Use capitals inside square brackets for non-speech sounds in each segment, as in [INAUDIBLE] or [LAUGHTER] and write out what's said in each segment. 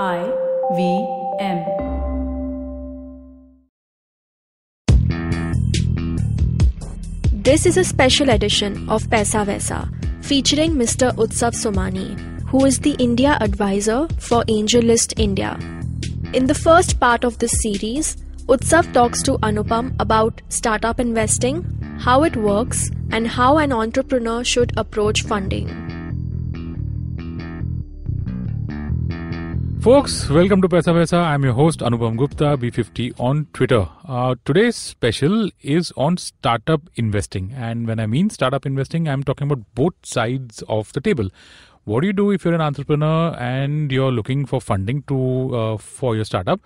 I V M. This is a special edition of Paisa Vaisa featuring Mr. Utsav Somani, who is the India advisor for AngelList India. In the first part of this series, Utsav talks to Anupam about startup investing, how it works, and how an entrepreneur should approach funding. Folks, welcome to Paisa Vaisa. I'm your host Anupam Gupta, B50 on Twitter. Uh, today's special is on startup investing. And when I mean startup investing, I'm talking about both sides of the table. What do you do if you're an entrepreneur and you're looking for funding to uh, for your startup?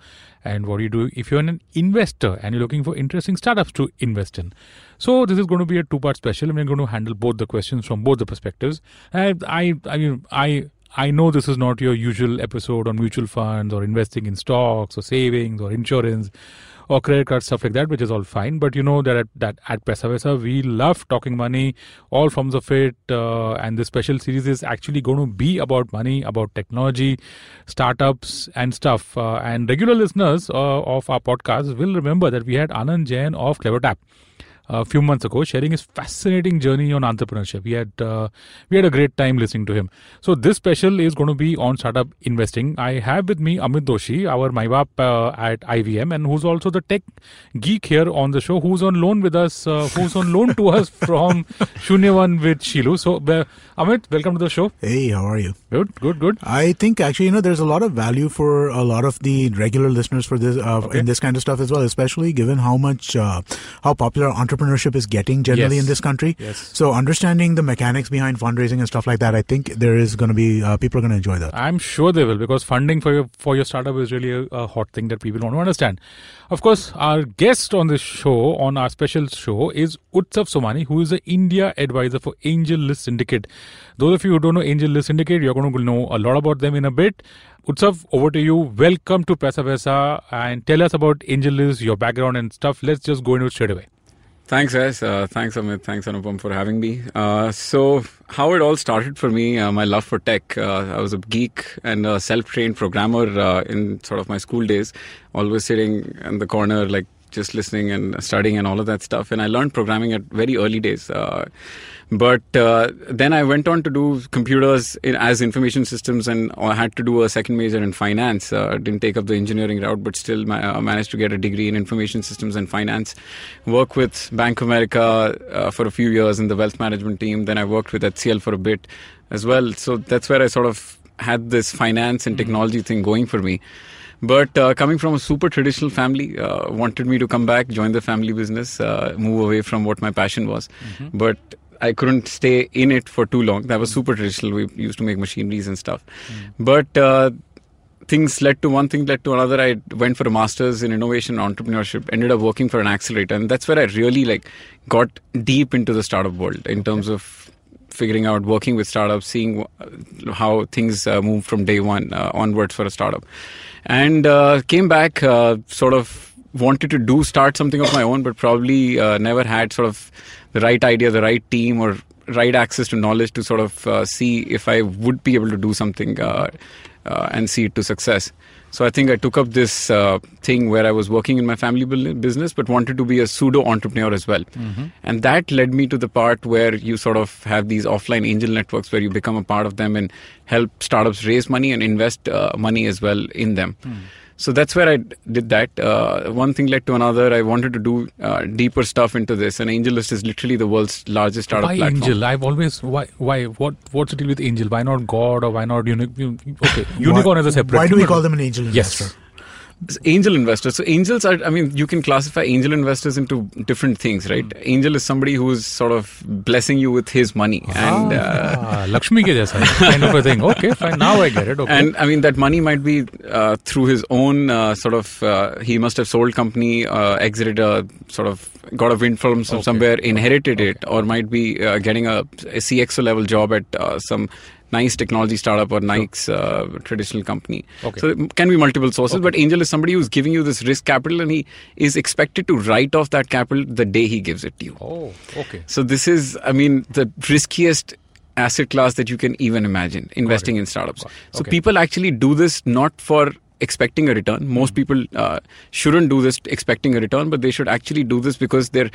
And what do you do if you're an investor and you're looking for interesting startups to invest in? So this is going to be a two-part special, and we're going to handle both the questions from both the perspectives. And I, I mean, I I know this is not your usual episode on mutual funds or investing in stocks or savings or insurance or credit card stuff like that, which is all fine. But you know that at, that at Paisa Vaisa, we love talking money, all forms of it. Uh, and this special series is actually going to be about money, about technology, startups, and stuff. Uh, and regular listeners uh, of our podcast will remember that we had Anand Jain of CleverTap a few months ago, sharing his fascinating journey on entrepreneurship. We had uh, we had a great time listening to him. So this special is going to be on startup investing. I have with me Amit Doshi, our MyBap uh, at IVM, and who's also the tech geek here on the show. Who's on loan with us? Uh, who's on loan to us [LAUGHS] from Shunya One with Shilu. So uh, Amit, welcome to the show. Hey, how are you? Good, good, good. I think actually, you know, there's a lot of value for a lot of the regular listeners for this uh, Okay. in this kind of stuff as well, especially given how much uh, how popular entrepreneurship is getting generally Yes. in this country. Yes. So understanding the mechanics behind fundraising and stuff like that, I think there is going to be uh, people are going to enjoy that. I'm sure they will because funding for your for your startup is really a, a hot thing that people want to understand. Of course, our guest on this show, on our special show, is Utsav Somani, who is the India advisor for Angel List Syndicate. Those of you who don't know Angel List Syndicate, you're going to know a lot about them in a bit. Utsav, over to you. Welcome to Paisa Vaisa and tell us about Angel List, your background and stuff. Let's just go into it straight away. Thanks, guys. Uh, thanks, Amit. Thanks, Anupam, for having me. Uh, so, how it all started for me, uh, my love for tech. Uh, I was a geek and a self-trained programmer uh, in sort of my school days, always sitting in the corner, like just listening and studying and all of that stuff. And I learned programming at very early days. Uh, but uh, then I went on to do computers in, as information systems, and I had to do a second major in finance. Uh, didn't take up the engineering route, but still uh, managed to get a degree in information systems and finance. Work with Bank of America uh, for a few years in the wealth management team. Then I worked with HCL for a bit as well. So that's where I sort of had this finance and technology thing going for me. But uh, coming from a super traditional family, uh, wanted me to come back, join the family business, uh, move away from what my passion was. But I couldn't stay in it for too long. That was super traditional. We used to make machineries and stuff. But uh, things led to one thing led to another. I went for a master's in innovation and entrepreneurship. Ended up working for an accelerator, and that's where I really like got deep into the startup world in terms of figuring out working with startups, seeing how things uh, move from day one uh, onwards for a startup, and uh, came back sort of wanted to do start something of my own, but probably never had sort of the right idea, the right team, or right access to knowledge to sort of see if I would be able to do something and see it to success. So I think I took up this uh, thing where I was working in my family business, but wanted to be a pseudo entrepreneur as well. And that led me to the part where you sort of have these offline angel networks where you become a part of them and help startups raise money and invest uh, money as well in them. So that's where I d- did that. Uh, one thing led to another. I wanted to do uh, deeper stuff into this, and AngelList is literally the world's largest startup Why platform. Angel? I've always why why what what's the deal with Angel? Why not God or why not uni- un- Okay, unicorn is a separate. Why do we call them an angel Yes. Angel investors so angels are i mean you can classify angel investors into different things right Hmm. angel is somebody who's sort of blessing you with his money and uh, Ah, Lakshmi ke jaisa kind of a thing. Okay, fine. Now I get it. Okay. and i mean that money might be uh, through his own uh, sort of uh, he must have sold company uh, exited a sort of got a wind from some, Okay. somewhere inherited it or might be uh, getting a, a cxo level job at uh, some nice technology startup or nice uh, traditional company Okay. so it can be multiple sources but angel is somebody who's giving you this risk capital and he is expected to write off that capital the day he gives it to you oh, okay. so this is, I mean, the riskiest asset class that you can even imagine investing in startups. So Okay. people actually do this not for expecting a return. Most people uh, shouldn't do this expecting a return, but they should actually do this because they're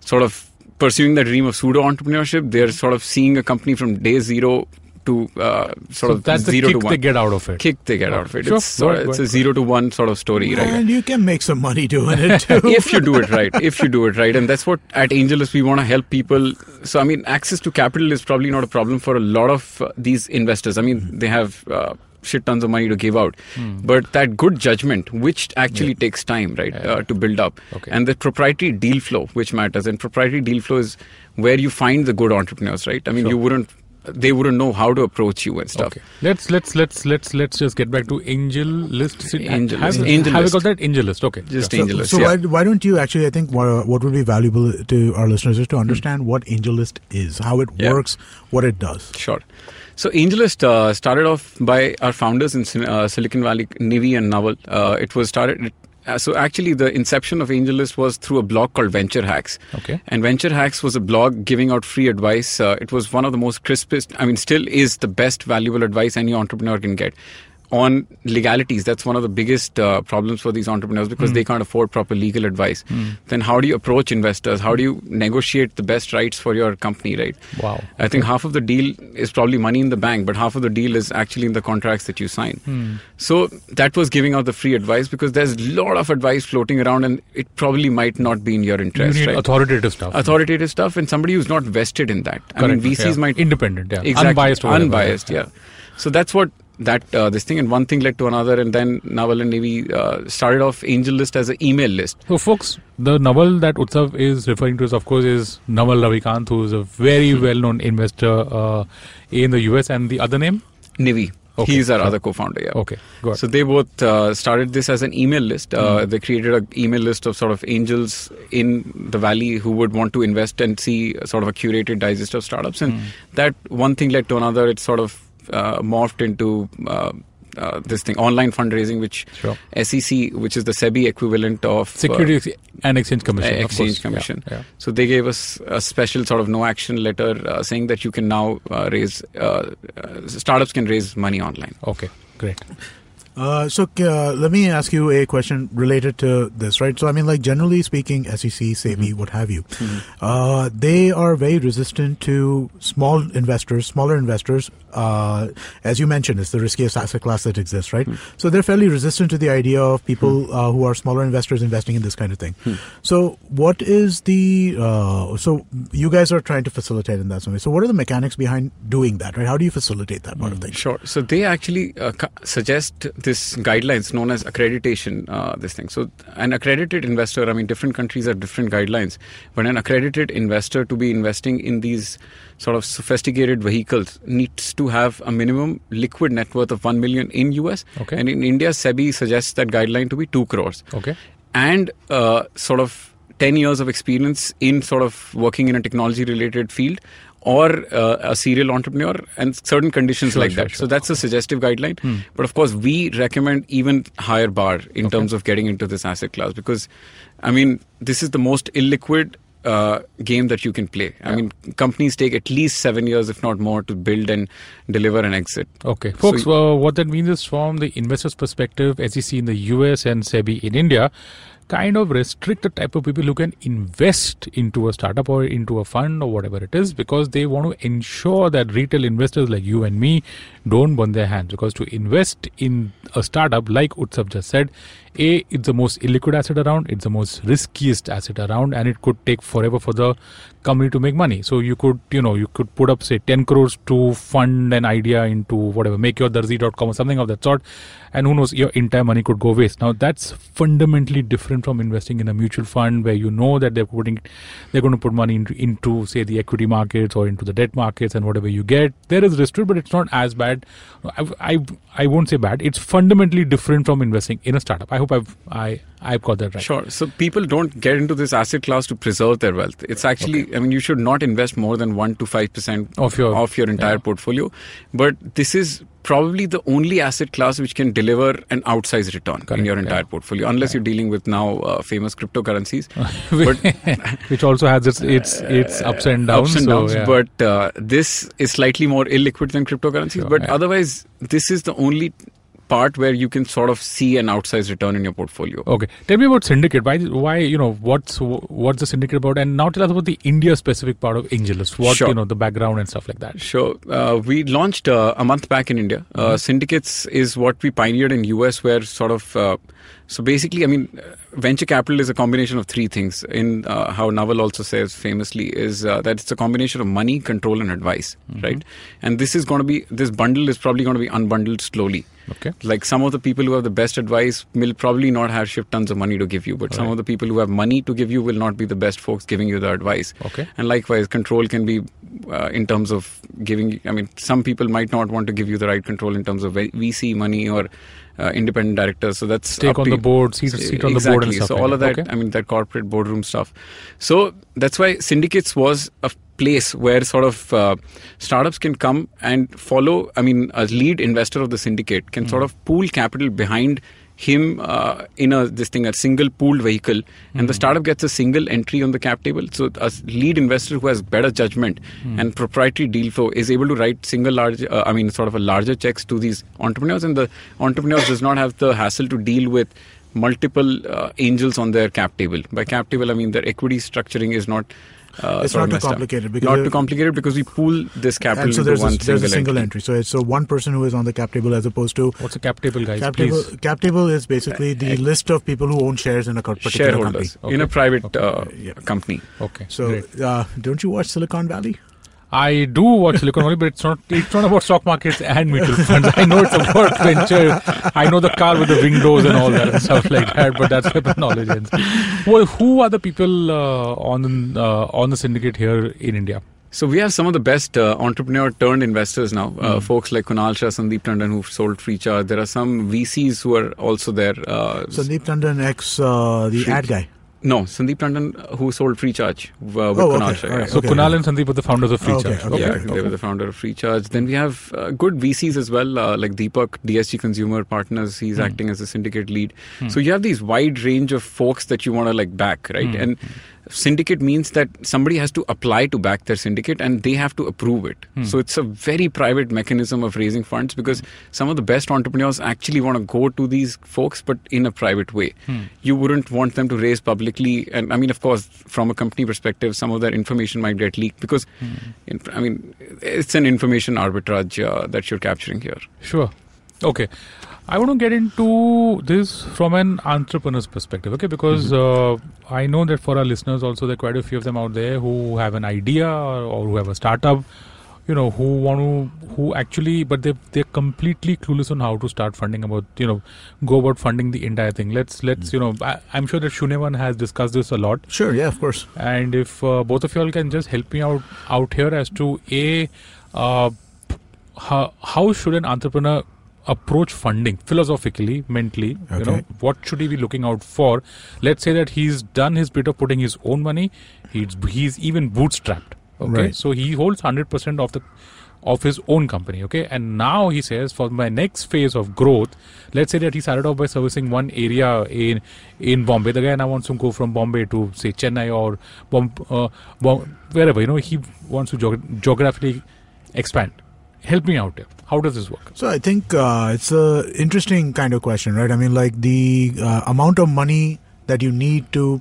sort of pursuing the dream of pseudo entrepreneurship. They're sort of seeing a company from day zero to uh, sort So of that's the zero kick to one. they get out of it. Kick they get out of it. Sure. It's, sort of, it's ahead, a go zero to one sort of story, right? And you can make some money doing it [LAUGHS] too. if you do it right if you do it right and that's what at AngelList we want to help people so i mean access to capital is probably not a problem for a lot of uh, these investors i mean Hmm. they have uh, shit tons of money to give out but that good judgment which actually takes time right uh, to build up Okay. and the proprietary deal flow which matters and proprietary deal flow is where you find the good entrepreneurs right i mean you wouldn't they wouldn't know how to approach you and stuff Okay. Let's let's let's let's let's just get back to angel list. Angel have, list. Angel have we got that angel list? Okay. just Yeah. So, AngelList, so yeah. why, why don't you actually? I think what, what would be valuable to our listeners is to understand what Angel List is, how it Yeah. works, what it does. Sure. So AngelList uh, started off by our founders in uh, Silicon Valley, Nivi and Naval. Uh, it was started. Uh, so actually, the inception of AngelList was through a blog called Venture Hacks. Okay. And Venture Hacks was a blog giving out free advice. Uh, it was one of the most crispest. I mean, still is the best valuable advice any entrepreneur can get. On legalities, that's one of the biggest uh, problems for these entrepreneurs because Hmm. they can't afford proper legal advice. Then, how do you approach investors? How do you negotiate the best rights for your company, right? Wow. I think half of the deal is probably money in the bank, but half of the deal is actually in the contracts that you sign. Hmm. So that was giving out the free advice because there's a lot of advice floating around, and it probably might not be in your You interest. need right? authoritative stuff. Authoritative stuff, and somebody who's not vested in that. Correct. I mean, VCs yeah. might independent, yeah, exactly unbiased, unbiased, yeah. So that's what that uh, this thing, and one thing led to another, and then Naval and Nivi uh, started off Angel List as an email list. So, folks, the Naval that Utsav is referring to is, of course, is Naval Ravikant, who is a very Hmm. well-known investor uh, in the US, and the other name. Nivi. Okay, He's our sure. other co-founder. Yeah. Okay, go ahead. So they both uh, started this as an email list. Uh, Hmm. They created an email list of sort of angels in the valley who would want to invest and see sort of a curated digest of startups. And Hmm. that one thing led to another. It sort of morphed into uh, uh, this thing, online fundraising, which Sure. SEC, which is the SEBI equivalent of uh, Securities and Exchange uh, Commission. Exchange course. Yeah, Commission. Yeah, So they gave us a special sort of no action letter uh, saying that you can now uh, raise uh, uh, startups can raise money online. Okay, great. Uh, so uh, let me ask you a question related to this, right? So I mean, like generally speaking, SEC, SEBI, what have you, uh, they are very resistant to small investors, smaller investors. Uh, as you mentioned, it's the riskiest asset class that exists, right? So they're fairly resistant to the idea of people uh, who are smaller investors investing in this kind of thing. So what is the uh, so you guys are trying to facilitate in that some way. So what are the mechanics behind doing that, right? How do you facilitate that part of things? Sure. So they actually uh, suggest this guidelines known as accreditation. Uh, this thing. So an accredited investor. I mean, different countries have different guidelines, but an accredited investor to be investing in these sort of sophisticated vehicles needs to have a minimum liquid net worth of one million in US. Okay. And in India, SEBI suggests that guideline to be two crores. Okay. and uh, sort of 10 years of experience in sort of working in a technology related field or uh, a serial entrepreneur and certain conditions Sure, like sure, that. sure. So that's a suggestive guideline. But of course, we recommend even higher bar in terms of getting into this asset class because, I mean, this is the most illiquid uh, game that you can play. I mean, companies take at least seven years, if not more, to build and deliver an exit. Okay, folks, So- uh, what that means is from the investor's perspective, SEC in the US and SEBI in India kind of restrict the type of people who can invest into a startup or into a fund or whatever it is because they want to ensure that retail investors like you and me don't burn their hands. Because to invest in a startup like Utsav just said a it's the most illiquid asset around it's the most riskiest asset around and it could take forever for the company to make money. So you could you know you could put up say 10 crores to fund an idea into whatever make your darzi.com or something of that sort and who knows your entire money could go waste. Now that's fundamentally different from investing in a mutual fund where you know that they're putting they're going to put money into, into say the equity markets or into the debt markets and whatever you get. There is risk to it but it's not as bad. I, I, I won't say bad. It's fundamentally different from investing in a startup. I hope i've i i've got that right Sure. So people don't get into this asset class to preserve their wealth. It's actually, I mean, you should not invest more than one to five percent Of your- of your entire yeah. portfolio. But this is probably the only asset class which can deliver an outsized return in your entire yeah. portfolio, unless you're dealing with now uh, famous cryptocurrencies. [LAUGHS] [LAUGHS] which also has its its its ups and downs. ups and so, downs. yeah. But uh, this is slightly more illiquid than cryptocurrencies. Sure, but yeah. otherwise, this is the only part where you can sort of see an outsized return in your portfolio. Okay, tell me about syndicate. Why, why, you know, what's what's the syndicate about? And now tell us about the India-specific part of AngelList. What Sure. you know, the background and stuff like that. Sure. Uh, we launched uh, a month back in India. Mm-hmm. Uh, syndicates is what we pioneered in US, where sort of uh, so basically, I mean, venture capital is a combination of three things. In uh, how Naval also says famously is uh, that it's a combination of money, control, and advice, Mm-hmm. right? And this is going to be this bundle is probably going to be unbundled slowly. Okay. Like some of the people who have the best advice will probably not have shit tons of money to give you, but some of the people who have money to give you will not be the best folks giving you the advice. Okay. And likewise, control can be uh, in terms of giving. I mean, some people might not want to give you the right control in terms of VC money or uh, independent directors. So that's Take on to the board, seat, seat on the board and stuff. So all of that, Okay. I mean, that corporate boardroom stuff. So that's why syndicates was a place where sort of uh, startups can come and follow. I mean, a lead investor of the syndicate can sort Hmm. of pool capital behind him uh, in a this thing a single pooled vehicle and Hmm. the startup gets a single entry on the cap table so a lead investor who has better judgment Hmm. and proprietary deal flow is able to write single large uh, i mean sort of a larger checks to these entrepreneurs and the entrepreneurs does not have the hassle to deal with multiple uh, angels on their cap table by cap table i mean their equity structuring is not uh, It's sort not of too messed up. complicated because not too complicated because we pool this capital and so into there's one a, there's single, a single entity. entry. So it's so one person who is on the cap table as opposed to What's a cap table, guys? cap table. Cap table is basically the list of people who own shares in a co- particular company. shareholders in a private Okay. uh, Yeah. company Okay. So uh, don't you watch Silicon Valley? I do watch Silicon Valley, but it's not it's not about stock markets and mutual funds. I know it's about venture. I know the car with the windows and all that and stuff like that, but that's where the knowledge ends. Well, who are the people uh, on uh, on the syndicate here in India? So we have some of the best uh, entrepreneur turned investors now. Hmm. Uh, folks like Kunal Shah, Sandeep Tandon who've sold Freecharge. There are some VCs who are also there. Uh, Sandeep Tandon, ex uh, the Free- ad guy. No, Sandeep Tandon uh, who sold Freecharge uh, with Oh, okay. Kunal Shah. Yeah. right. So Okay, Kunal and Sandeep were the founders of Okay, Freecharge. okay. yeah, they were the founder of Freecharge. Then we have uh, good VCs as well, uh, like Deepak, DSG Consumer Partners. He's Hmm. acting as a syndicate lead. So you have these wide range of folks that you want to like back, right? Hmm. And syndicate means that somebody has to apply to back their syndicate and they have to approve it. Hmm. So it's a very private mechanism of raising funds because some of the best entrepreneurs actually want to go to these folks, but in a private way. Hmm. You wouldn't want them to raise publicly. And I mean, of course, from a company perspective, some of their information might get leaked because, in, I mean, it's an information arbitrage uh, that you're capturing here. Sure. Okay. I want to get into this from an entrepreneur's perspective, okay? Because uh, I know that for our listeners also, there are quite a few of them out there who have an idea or, or who have a startup, you know, who want to, who actually, but they they're completely clueless on how to start funding about, you know, go about funding the entire thing. Let's let's, you know, I, I'm sure that Shunevan has discussed this a lot. Sure, yeah, of course. And if uh, both of you all can just help me out out here as to a uh, how, how should an entrepreneur approach funding philosophically, mentally? You know, what should he be looking out for? Let's say that he's done his bit of putting his own money. He's he's even bootstrapped. Okay, Right. so he holds hundred percent of the of his own company okay and now he says for my next phase of growth let's say that he started off by servicing one area in in bombay the guy now wants to go from bombay to say chennai or Bom- uh, Bom- wherever you know he wants to geog- geographically expand help me out here how does this work So I think uh, it's a interesting kind of question, right? I mean, like the uh, amount of money that you need to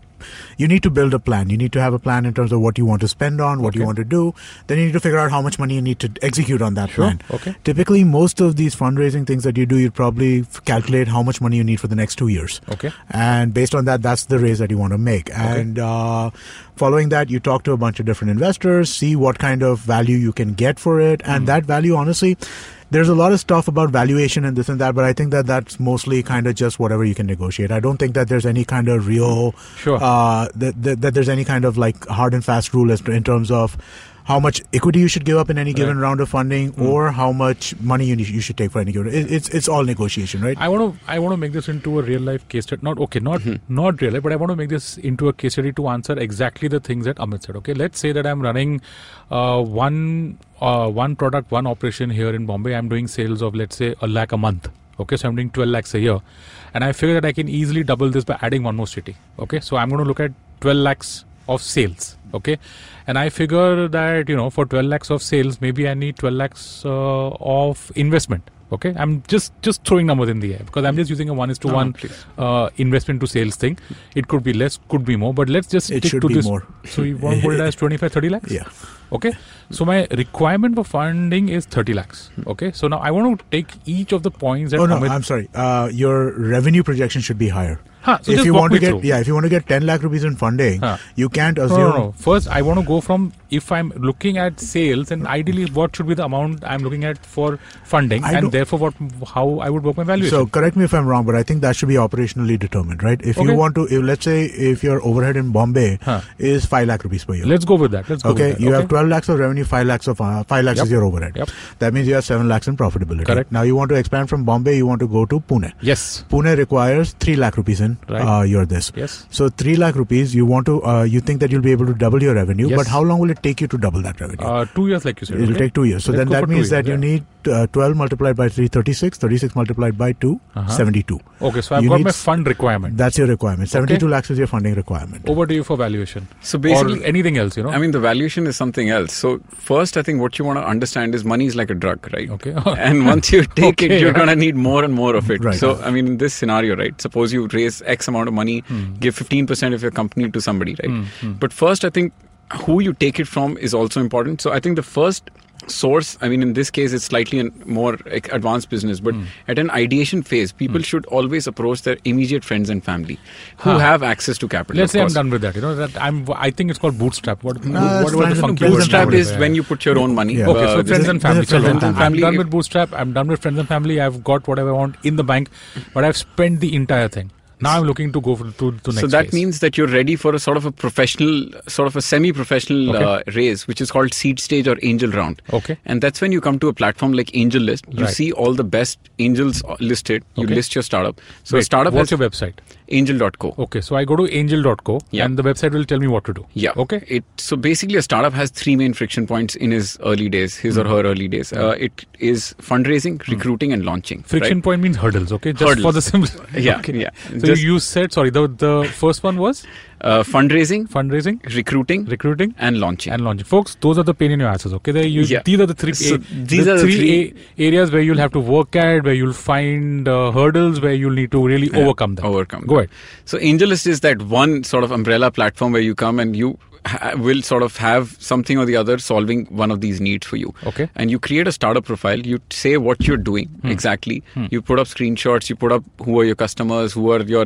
you need to build a plan. You need to have a plan in terms of what you want to spend on, what you want to do. Then you need to figure out how much money you need to execute on that Sure. plan. Okay. Typically, most of these fundraising things that you do, you probably calculate how much money you need for the next two years. okay And based on that, that's the raise that you want to make. Okay. And uh, following that, you talk to a bunch of different investors, see what kind of value you can get for it. And that value, honestly, there's a lot of stuff about valuation and this and that, but I think that that's mostly kind of just whatever you can negotiate. I don't think that there's any kind of real, Sure. uh, that, that, that there's any kind of like hard and fast rule as to, in terms of how much equity you should give up in any given round of funding, Hmm. or how much money you need, you should take for any given. It, it's it's all negotiation, right? I want to I want to make this into a real life case study. Not okay, not not real life, but I want to make this into a case study to answer exactly the things that Amit said. Okay, let's say that I'm running uh, one uh, one product, one operation here in Bombay. I'm doing sales of let's say a lakh a month. Okay, so I'm doing 12 lakhs a year, and I figure that I can easily double this by adding one more city. Okay, so I'm going to look at 12 lakhs of sales. Okay, and I figure that you know for 12 lakhs of sales, maybe I need 12 lakhs uh, of investment. Okay, I'm just just throwing numbers in the air because I'm just using a one is to No, one uh, investment to sales thing. It could be less, could be more, but let's just It stick should to be this. more. So you want to put it as [LAUGHS] 25, 30 lakhs? yeah. Okay. So my requirement for funding is 30 lakhs. Okay. So now I want to take each of the points that Oh no, I'm sorry. Uh, your revenue projection should be higher. Huh, so if you want to get through. yeah, if you want to get 10 lakh rupees in funding, Huh. you can't No, assume. no, no. First, I want to go from if I'm looking at sales, and ideally, what should be the amount I'm looking at for funding, I and therefore, what how I would work my valuation. So correct me if I'm wrong, but I think that should be operationally determined, right? If Okay. you want to, if, let's say if your overhead in Bombay Huh. is five lakh rupees per year. let's go with that. Let's go. okay, with that. you okay? have 12 lakhs of revenue, 5 lakhs of uh, 5 lakhs Yep. is your overhead. Yep. That means you have 7 lakhs in profitability. Correct. Now you want to expand from Bombay, you want to go to Pune. Yes. Pune requires 3 lakh rupees in Right. uh, your this. Yes. So 3 lakh rupees, you want to, uh, you think that you'll be able to double your revenue, Yes. but how long will it take you to double that revenue? Uh, two years, like you said. It'll okay? take two years. So Let's then that for two means that years, you need uh, 12 multiplied by 3, 36, 36 multiplied by 2, Uh-huh. 72. Okay, so I've You got need my fund requirement. That's your requirement. 72 lakhs is your funding requirement. Over to you for valuation. So basically, or anything else, you know. I mean, the valuation is something else. So first, I think what you want to understand is money is like a drug, right? okay. [LAUGHS] and once you take [LAUGHS] Okay, it, you're yeah. going to need more and more of it. Right. So, I mean, in this scenario, right, suppose you raise X amount of money, Hmm. give 15% of your company to somebody, right? But first, I think who you take it from is also important. So, I think the first source, I mean, in this case, it's slightly a more advanced business, but Hmm. at an ideation phase, people should always approach their immediate friends and family who Huh. have access to capital. Let's of say I'm done with that. You know that I'm. I think it's called bootstrap. What? No, what, that's what the No, funky friends word? Bootstrap family. is when you put your own money. Yeah. Okay, so Uh, friends and family. this is friends Chalo, and I'm done with bootstrap. I'm done with friends and family. I've got whatever I want in the bank, but I've spent the entire thing. Now I'm looking to go for, to to next. so that phase. means that you're ready for a sort of a professional, sort of a semi-professional Okay. uh, raise, which is called seed stage or angel round. Okay. And that's when you come to a platform like Angel List. You Right. see all the best angels uh, listed. You Okay. list your startup. So Wait, startup What's has your website? angel.co. Okay, so I go to angel.co Yeah. and the website will tell me what to do. Yeah. Okay. It so basically a startup has three main friction points in his early days, his or her early days. Uh, it is fundraising, recruiting, and launching. Friction right? point means hurdles. Okay, just for the simple. [LAUGHS] Yeah, [LAUGHS] okay. yeah. So Just- you said sorry. The the first one was Uh, fundraising, fundraising, recruiting, recruiting, and launching. and launching. Folks, those are the pain in your asses. Okay, they, you, Yeah. these are the three. So a- these are the three- a- areas where you'll have to work at, where you'll find uh, hurdles, where you'll need to really Yeah, overcome them. Overcome. Go ahead. So AngelList is that one sort of umbrella platform where you come and you will sort of have something or the other solving one of these needs for you. Okay. And you create a startup profile. You say what you're doing Hmm. exactly. You put up screenshots. You put up who are your customers, who are your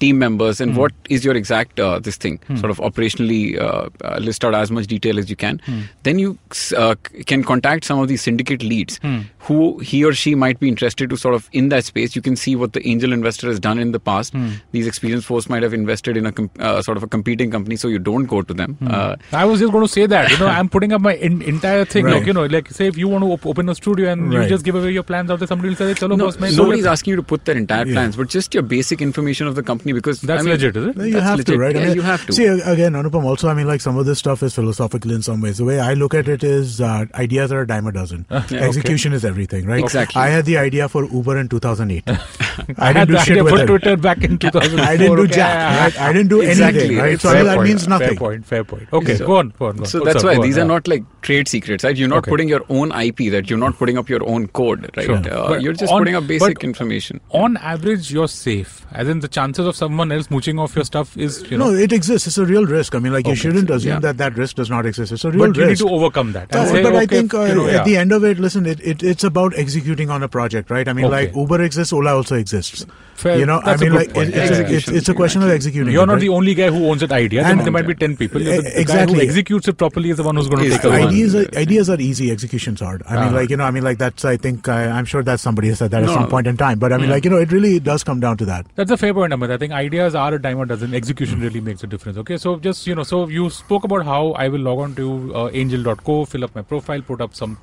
team members, Hmm. and what is your exact uh, this thing. Sort of operationally uh, uh, list out as much detail as you can. Hmm. Then you uh, can contact some of these syndicate leads Hmm. who he or she might be interested to sort of in that space. You can see what the angel investor has done in the past. Hmm. These experienced folks might have invested in a com- uh, sort of a competing company, so you don't go to them. Uh, I was just going to say that. You know, [LAUGHS] I'm putting up my in, entire thing. Right. Like you know, like say if you want to op- open a studio and you just give away your plans out there, somebody will say, "Chalo, no, boss, nobody's asking you to put their entire Yeah. plans, but just your basic information of the company because That's I mean, legit, is it? You That's have legit. to, right? Yeah, you have to. See, again, Anupam, also, I mean, like some of this stuff is philosophical in some ways. The way I look at it is uh, ideas are a dime a dozen. [LAUGHS] okay. Execution is everything, right? Exactly. I had the idea for Uber in 2008. [LAUGHS] I, I didn't had do the shit idea with for it. Twitter back in 2004. [LAUGHS] I didn't do okay? jack, right? I didn't do Exactly. anything, right? So fair that point, means nothing. Fair point. Fair point. Okay, So- go on. Go on. Go on. So Oh, that's sorry, why go on, these are yeah. not like trade secrets, right? You're not Okay. putting your own IP, that you're not putting up your own code, right? Sure. Uh, you're just on- putting up basic but information. On average, you're safe. As in, the chances of someone else mooching off your stuff is, you know. no, it exists. It's a real risk. I mean, like, you Okay. shouldn't assume Yeah. that that risk does not exist. It's a real but you need risk. to overcome that. Say, but I think uh, you know, at the end of it, listen, it, it, it's about executing on a project, right? I mean, like Uber exists, Ola also exists. Fair- you know, I that's a mean, like it, it's, a, it's, it's a question of exactly. executing. You're not right? the only guy who owns that idea. And- there might be 10 people. the, the guy who exactly. executes it properly is the one who's going to take the a one. one. ideas are, ideas are easy execution's hard i mean Uh-huh. like you know i mean like that's i think I, i'm sure that somebody has said that at some point in time but i mean Mm. like you know it really does come down to that That's a fair point, Amit. I think ideas are a dime a dozen. Execution really makes a difference. Okay, so just you know, so you spoke about how I will log on to uh, angel.co, fill up my profile, put up some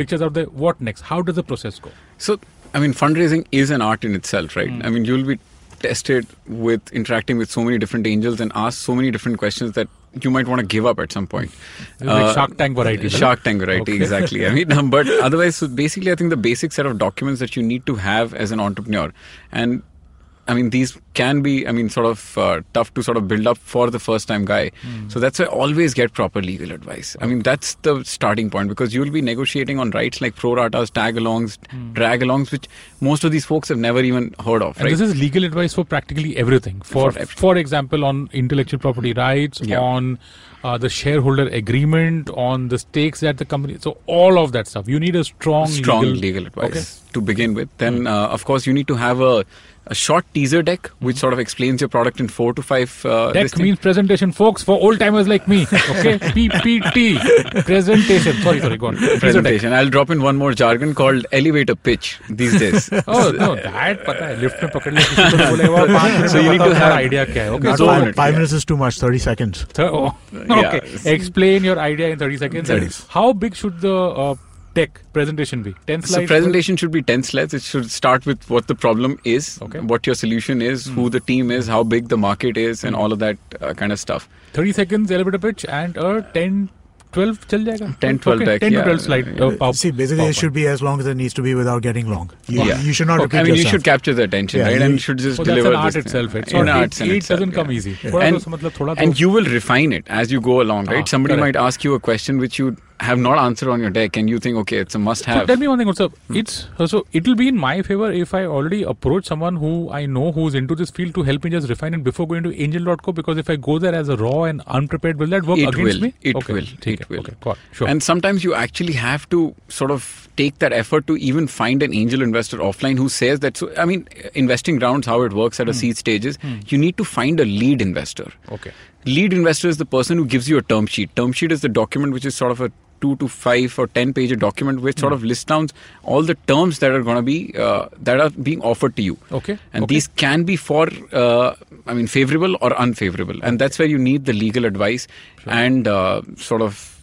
pictures out there. What next? How does the process go? So, I mean, fundraising is an art in itself, right? Hmm. I mean, you'll be tested with interacting with so many different angels and asked so many different questions that you might want to give up at some point. Is like Shark Tank variety? Shark Tank variety, Okay. exactly. I mean, um, [LAUGHS] but otherwise, so basically, I think the basic set of documents that you need to have as an entrepreneur, and I mean, these can be, I mean, sort of uh, tough to sort of build up for the first time guy. Hmm. So that's why always get proper legal advice. I mean, that's the starting point because you'll be negotiating on rights like pro ratas, tag alongs, drag alongs, which most of these folks have never even heard of. And right? this is legal advice for practically everything. For For for example, on intellectual property rights, Yeah. on uh, the shareholder agreement, on the stakes that the company. So all of that stuff. You need a strong strong legal, legal, advice Okay. to begin with. Then, uh, of course, you need to have a, a short teaser deck which sort of explains your product in four to five. Uh, this Deck thing. means presentation, folks, for old timers like me. Okay, [LAUGHS] PPT, presentation. Sorry, sorry, go on. Teaser deck. presentation. I'll drop in one more jargon called elevator pitch these days. [LAUGHS] Oh no, that पता है lift में पकड़ लिया [LAUGHS] किसी को तो बोलेगा पाँच मिनट So में you need बताओ to तुम्हारा have- idea क्या है okay Not so five, minutes, five yeah. minutes is too much 30 seconds th- oh, Yeah. okay explain your idea in 30 seconds and 30. how big should the uh, tech presentation be 10 slides so presentation should be 10 slides it should start with what the problem is okay. what your solution is mm. who hmm. the team is how big the market is and hmm. all of that uh, kind of stuff 30 seconds elevator pitch and a 10 12 chal jayega 10 12 okay, deck, 10 yeah. to 12 slide uh, pop, see basically pop it should be as long as it needs to be without getting long you, yeah. you should not okay. I mean yourself. you should capture the attention yeah, right and you should just oh, deliver that's an art uh, itself it's in art it, it doesn't yeah. come easy yeah. and, and, you will refine it as you go along right ah, somebody correct. might ask you a question which you have not answered on your deck and you think okay it's a must have so tell me one thing also up? Hmm. it's uh, so it'll be in my favor if i already approach someone who i know who's into this field to help me just refine it before going to angel.co because if i go there as a raw and unprepared will that work it against will. me it okay. will okay. it will okay. Sure and sometimes you actually have to sort of take that effort to even find an angel investor offline who says that so i mean investing rounds how it works at a hmm. seed stages hmm. you need to find a lead investor okay lead investor is the person who gives you a term sheet term sheet is the document which is sort of a two to five or ten page document which Hmm. sort of lists down all the terms that are going to be uh, that are being offered to you. Okay. And okay. these can be for, uh, I mean, favorable or unfavorable. And that's where you need the legal advice and uh, sort of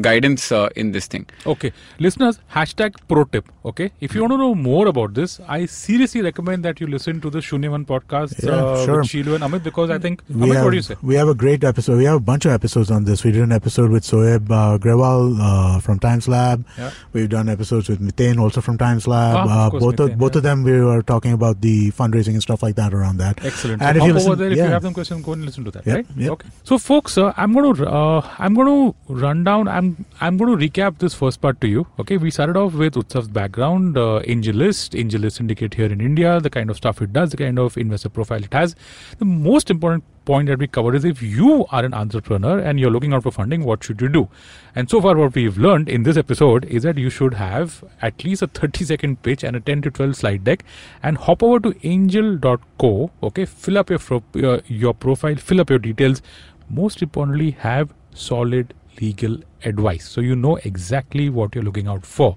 guidance uh, in this thing. Okay, listeners, hashtag pro tip. Okay, if you want to know more about this, I seriously recommend that you listen to the Shunyavan podcast Yeah, uh, sure. with Sheelu and Amit because I think we Amit, have, what do you say? we have a great episode. We have a bunch of episodes on this. We did an episode with Soeb uh, Grewal uh, from Times Lab. Yeah. We've done episodes with Mithane also from Times Lab. Ah, of uh, course, both Mithane, of both yeah. of them we were talking about the fundraising and stuff like that around that. Excellent. And so if you hop over listen- there if yeah. you have some questions, go and listen to that. Yep, right? yep. Okay. So, folks, uh, I'm going to uh, I'm going to run down. I'm I'm going to recap this first part to you. Okay. We started off with Utsav's background, uh, AngelList, AngelList Syndicate here in India, the kind of stuff it does, the kind of investor profile it has. The most important point that we covered is if you are an entrepreneur and you're looking out for funding, what should you do? And so far, what we've learned in this episode is that you should have at least a 30 second pitch and a 10 to 12 slide deck and hop over to angel.co. Okay, fill up your, your, your profile, fill up your details. Most importantly, have solid legal advice so you know exactly what you're looking out for.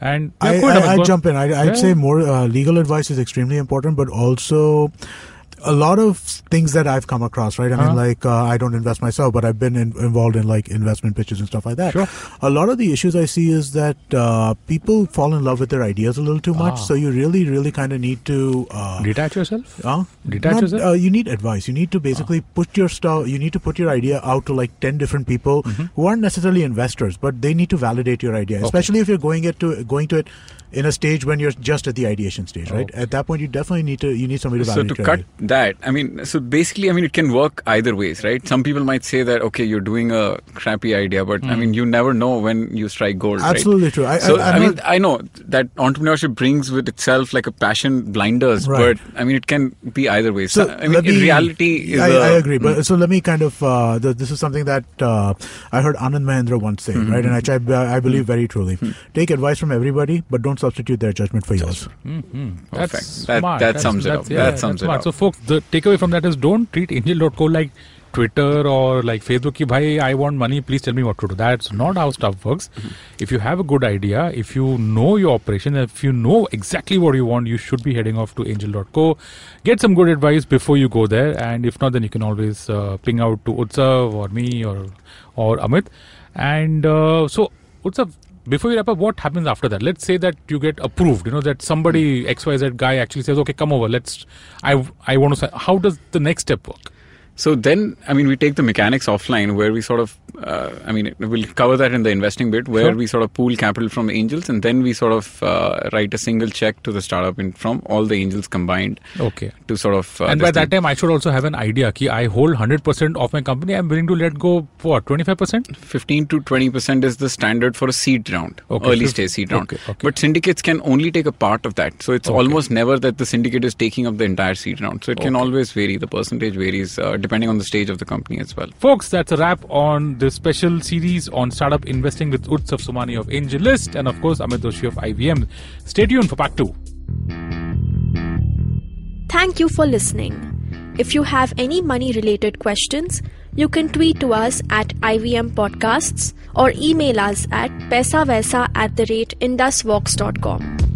And I, I, I'd jump in. I, I'd Yeah. say more uh, legal advice is extremely important, but also a lot of things that I've come across, right? I Uh-huh. mean, like uh, I don't invest myself, but I've been in, involved in like investment pitches and stuff like that. Sure. A lot of the issues I see is that uh, people fall in love with their ideas a little too much, Ah. so you really, really kind of need to. Uh, Detach yourself. uh, Detach not- yourself? uh, you need advice. You need to basically put your stuff. You need to put your idea out to like ten different people who aren't necessarily investors, but they need to validate your idea. Okay. Especially if you're going it to going to it in a stage when you're just at the ideation stage, right? Okay. At that point, you definitely need to you need somebody to validate. So to your cut idea. That, I mean, so basically, I mean, it can work either ways, right? Some people might say that okay, you're doing a crappy idea, but I mean, you never know when you strike gold. right? Absolutely true. I, So I, I, mean, not- I know that entrepreneurship brings with itself like a passion blinders, Right. but I mean, it can be either way. So So, I mean, let in me- reality, is I, a- I agree. But so let me kind of uh, the, this is something that uh, I heard Anand Mahindra once say, Mm-hmm. right? And which I, I believe very truly. Take advice from everybody, but don't substitute their judgment for yours. Mm-hmm. Perfect. That's That- smart. that That's- sums it up. Yeah, That sums it up. So, folks, the takeaway from that is don't treat angel.co like Twitter or like Facebook, ki, bhai, I want money, please tell me what to do. That's not how stuff works. If you have a good idea, if you know your operation, if you know exactly what you want, you should be heading off to angel.co. Get some good advice before you go there. And if not, then you can always uh, ping out to Utsav or me or, or Amit. And uh, so, Utsav, before we wrap up, what happens after that? Let's say that you get approved. You know that somebody hmm. XYZ guy actually says, "Okay, come over. Let's. I I want to." Say, how does the next step work? So then, I mean, we take the mechanics offline where we sort of, uh, I mean, we'll cover that in the investing bit where Sure. we sort of pool capital from angels and then we sort of uh, write a single check to the startup in, from all the angels combined Okay. to sort of. Uh, and by that time, I should also have an idea. Ki I hold hundred percent of my company. I'm willing to let go. Five percent? 15 to 20% is the standard for a seed round, Okay, early stage seed round. okay, okay. But syndicates can only take a part of that. So it's almost never that the syndicate is taking up the entire seed round. So it can always vary. The percentage varies uh, depending on the stage of the company as well. Folks, that's a wrap on this special series on startup investing with Utsav Somani of AngelList and of course Amit Doshi of IVM. Stay tuned for part two. Thank you for listening. If you have any money related questions, you can tweet to us at IVM Podcasts or email us at paisavaisa at the rate indusvox.com.